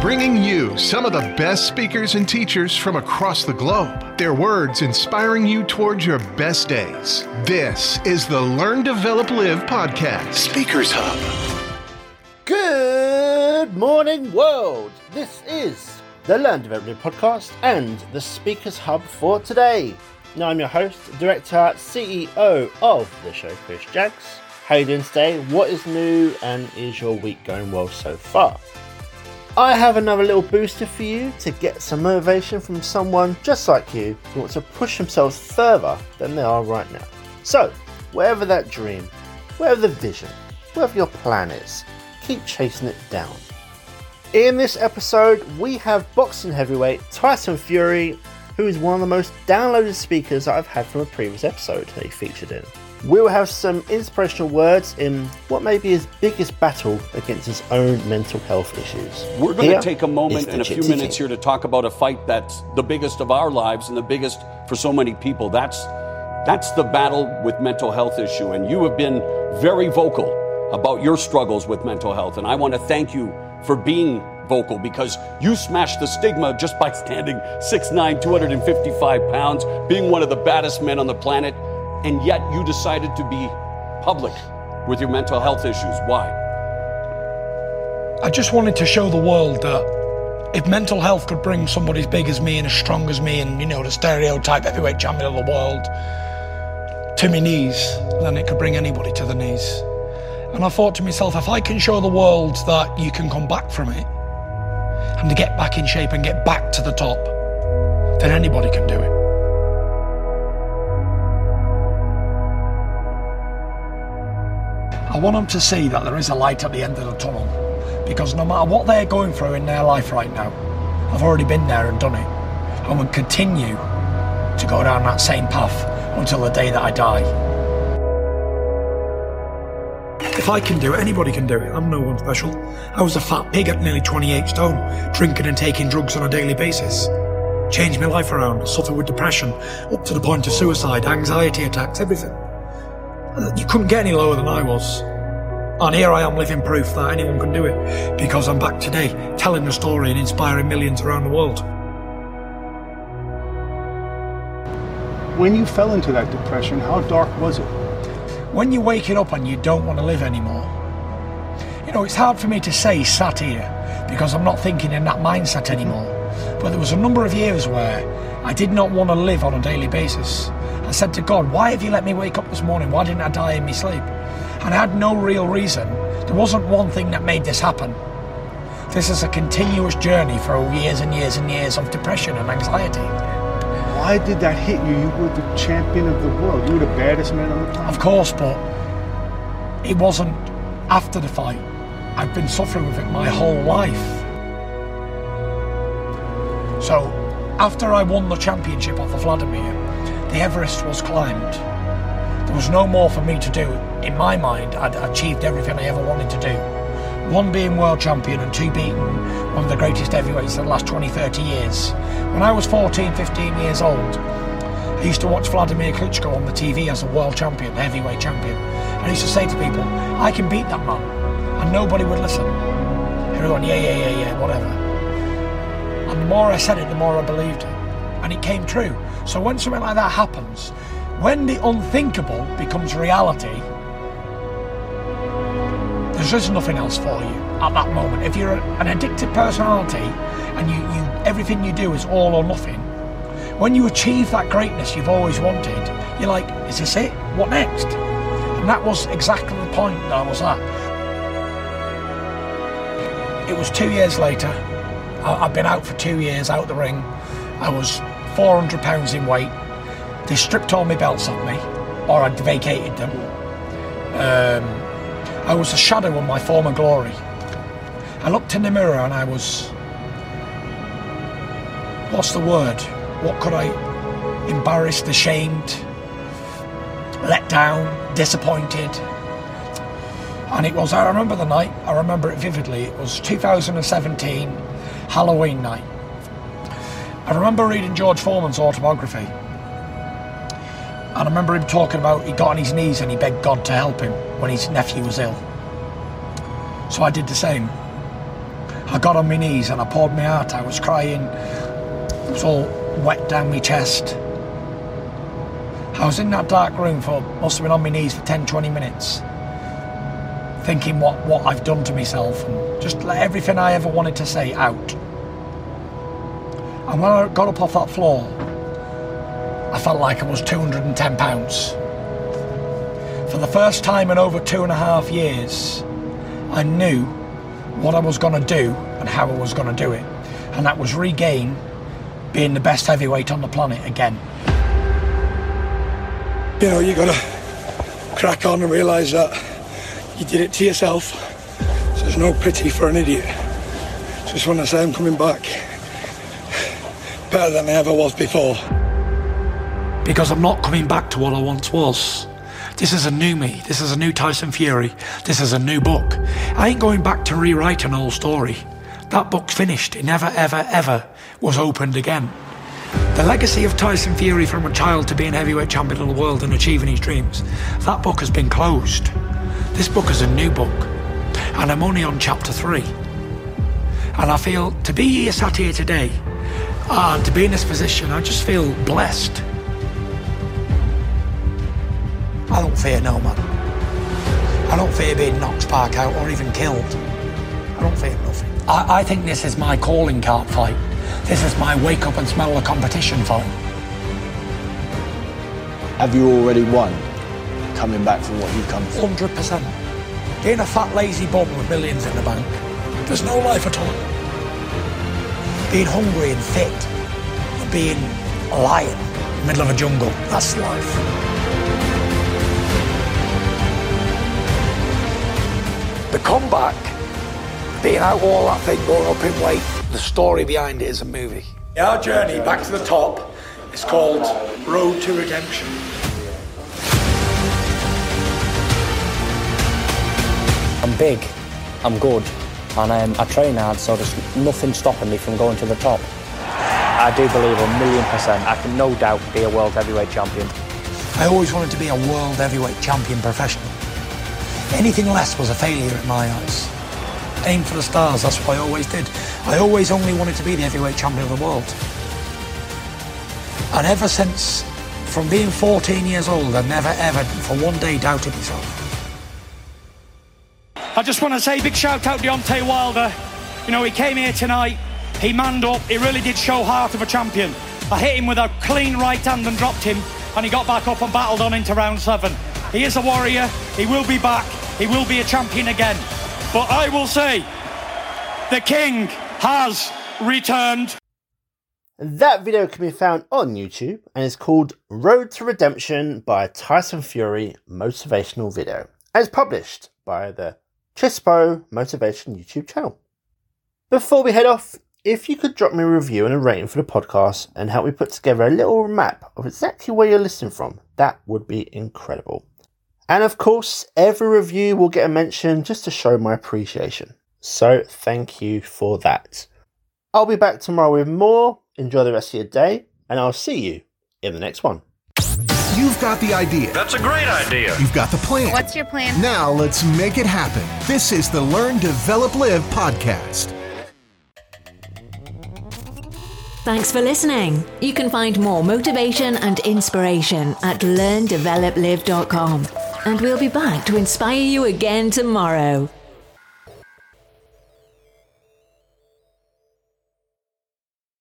bringing you some of the best speakers and teachers from across the globe. Their words inspiring you towards your best days. This is the Learn, Develop, Live podcast, Speakers Hub. Good morning, world. This is the Learn, Develop, Live podcast and the Speakers Hub for today. Now, I'm your host, director, CEO of the show, Chris Jaggs. How you doing today? What is new and is your week going well so far? I have another little booster for you to get some motivation from someone just like you who wants to push themselves further than they are right now. So, wherever that dream, wherever the vision, wherever your plan is, keep chasing it down. In this episode, we have boxing heavyweight Tyson Fury, who is one of the most downloaded speakers I've had from a previous episode he featured in. We'll have some inspirational words in what may be his biggest battle against his own mental health issues. We're going to take a moment and a few minutes here to talk about a fight that's the biggest of our lives and the biggest for so many people. That's that's the battle with mental health issue and you have been very vocal about your struggles with mental health and I want to thank you for being vocal because you smashed the stigma just by standing 6'9, 255 pounds, being one of the baddest men on the planet and yet you decided to be public with your mental health issues. Why? I just wanted to show the world that if mental health could bring somebody as big as me and as strong as me and, you know, the stereotype heavyweight champion of the world to my knees, then it could bring anybody to the knees. And I thought to myself, if I can show the world that you can come back from it and to get back in shape and get back to the top, then anybody can do it. I want them to see that there is a light at the end of the tunnel because no matter what they're going through in their life right now, I've already been there and done it. I will continue to go down that same path until the day that I die. If I can do it, anybody can do it. I'm no one special. I was a fat pig at nearly 28 stone, drinking and taking drugs on a daily basis. Changed my life around, suffered with depression, up to the point of suicide, anxiety attacks, everything. Uh, you couldn't get any lower than I was. And here I am living proof that anyone can do it because I'm back today telling the story and inspiring millions around the world. When you fell into that depression, how dark was it? When you're waking up and you don't want to live anymore, you know, it's hard for me to say sat here because I'm not thinking in that mindset anymore. But there was a number of years where I did not want to live on a daily basis. I said to God, why have you let me wake up this morning? Why didn't I die in my sleep? And I had no real reason. There wasn't one thing that made this happen. This is a continuous journey for years and years and years of depression and anxiety. Why did that hit you? You were the champion of the world. You were the baddest man on the planet. Of course, but it wasn't after the fight. I've been suffering with it my whole life. So, after I won the championship off of Vladimir, the Everest was climbed. There was no more for me to do. In my mind, I'd achieved everything I ever wanted to do. One being world champion and two being one of the greatest heavyweights of the last 20, 30 years. When I was 14, 15 years old, I used to watch Vladimir Klitschko on the TV as a world champion, heavyweight champion. And I used to say to people, I can beat that man. And nobody would listen. Everyone, yeah, yeah, yeah, yeah, whatever. And the more I said it, the more I believed it. And it came true. So when something like that happens, when the unthinkable becomes reality, there's just nothing else for you at that moment. If you're an addicted personality and you, you everything you do is all or nothing, when you achieve that greatness you've always wanted, you're like, is this it? What next? And that was exactly the point that I was at. It was two years later. I've been out for two years, out the ring. I was 400 pounds in weight. They stripped all my belts off me, or I'd vacated them. Um, I was a shadow of my former glory. I looked in the mirror and I was. What's the word? What could I. Embarrassed, ashamed, let down, disappointed. And it was, I remember the night, I remember it vividly. It was 2017, Halloween night. I remember reading George Foreman's autobiography. And I remember him talking about he got on his knees and he begged God to help him when his nephew was ill. So I did the same. I got on my knees and I poured my heart. I was crying. It was all wet down my chest. I was in that dark room for, must have been on my knees for 10, 20 minutes, thinking what, what I've done to myself and just let everything I ever wanted to say out. And when I got up off that floor, I felt like I was 210 pounds. For the first time in over two and a half years, I knew what I was going to do and how I was going to do it. And that was regain being the best heavyweight on the planet again. You know, you got to crack on and realise that you did it to yourself. So there's no pity for an idiot. Just when I say I'm coming back, better than I ever was before. Because I'm not coming back to what I once was. This is a new me. This is a new Tyson Fury. This is a new book. I ain't going back to rewrite an old story. That book's finished. It never, ever, ever was opened again. The legacy of Tyson Fury from a child to being heavyweight champion of the world and achieving his dreams, that book has been closed. This book is a new book, and I'm only on chapter three. And I feel to be here, sat here today, and to be in this position, I just feel blessed. I don't fear no man. I don't fear being knocked back out or even killed. I don't fear nothing. I, I think this is my calling card fight. This is my wake up and smell the competition fight. Have you already won coming back from what you've come through? 100%. Being a fat lazy bum with millions in the bank, there's no life at all. Being hungry and fit, or being a lion in the middle of a jungle, that's life. The comeback, being out all that thing, going up in weight, the story behind it is a movie. Our journey back to the top is called Road to Redemption. I'm big, I'm good, and um, I train hard, so there's nothing stopping me from going to the top. I do believe a million percent I can no doubt be a world heavyweight champion. I always wanted to be a world heavyweight champion professional. Anything less was a failure in my eyes. Aim for the stars, that's what I always did. I always only wanted to be the heavyweight champion of the world. And ever since, from being 14 years old, I never ever for one day doubted myself. I just want to say big shout out Deontay Wilder. You know, he came here tonight, he manned up, he really did show heart of a champion. I hit him with a clean right hand and dropped him, and he got back up and battled on into round seven. He is a warrior, he will be back, he will be a champion again. But I will say, the king has returned. That video can be found on YouTube and is called Road to Redemption by Tyson Fury Motivational Video. It's published by the Chispa Motivation YouTube channel. Before we head off, if you could drop me a review and a rating for the podcast and help me put together a little map of exactly where you're listening from, that would be incredible. And of course, every review will get a mention just to show my appreciation. So thank you for that. I'll be back tomorrow with more. Enjoy the rest of your day, and I'll see you in the next one. You've got the idea. That's a great idea. You've got the plan. What's your plan? Now let's make it happen. This is the Learn, Develop, Live podcast. Thanks for listening. You can find more motivation and inspiration at learndeveloplive.com. And we'll be back to inspire you again tomorrow.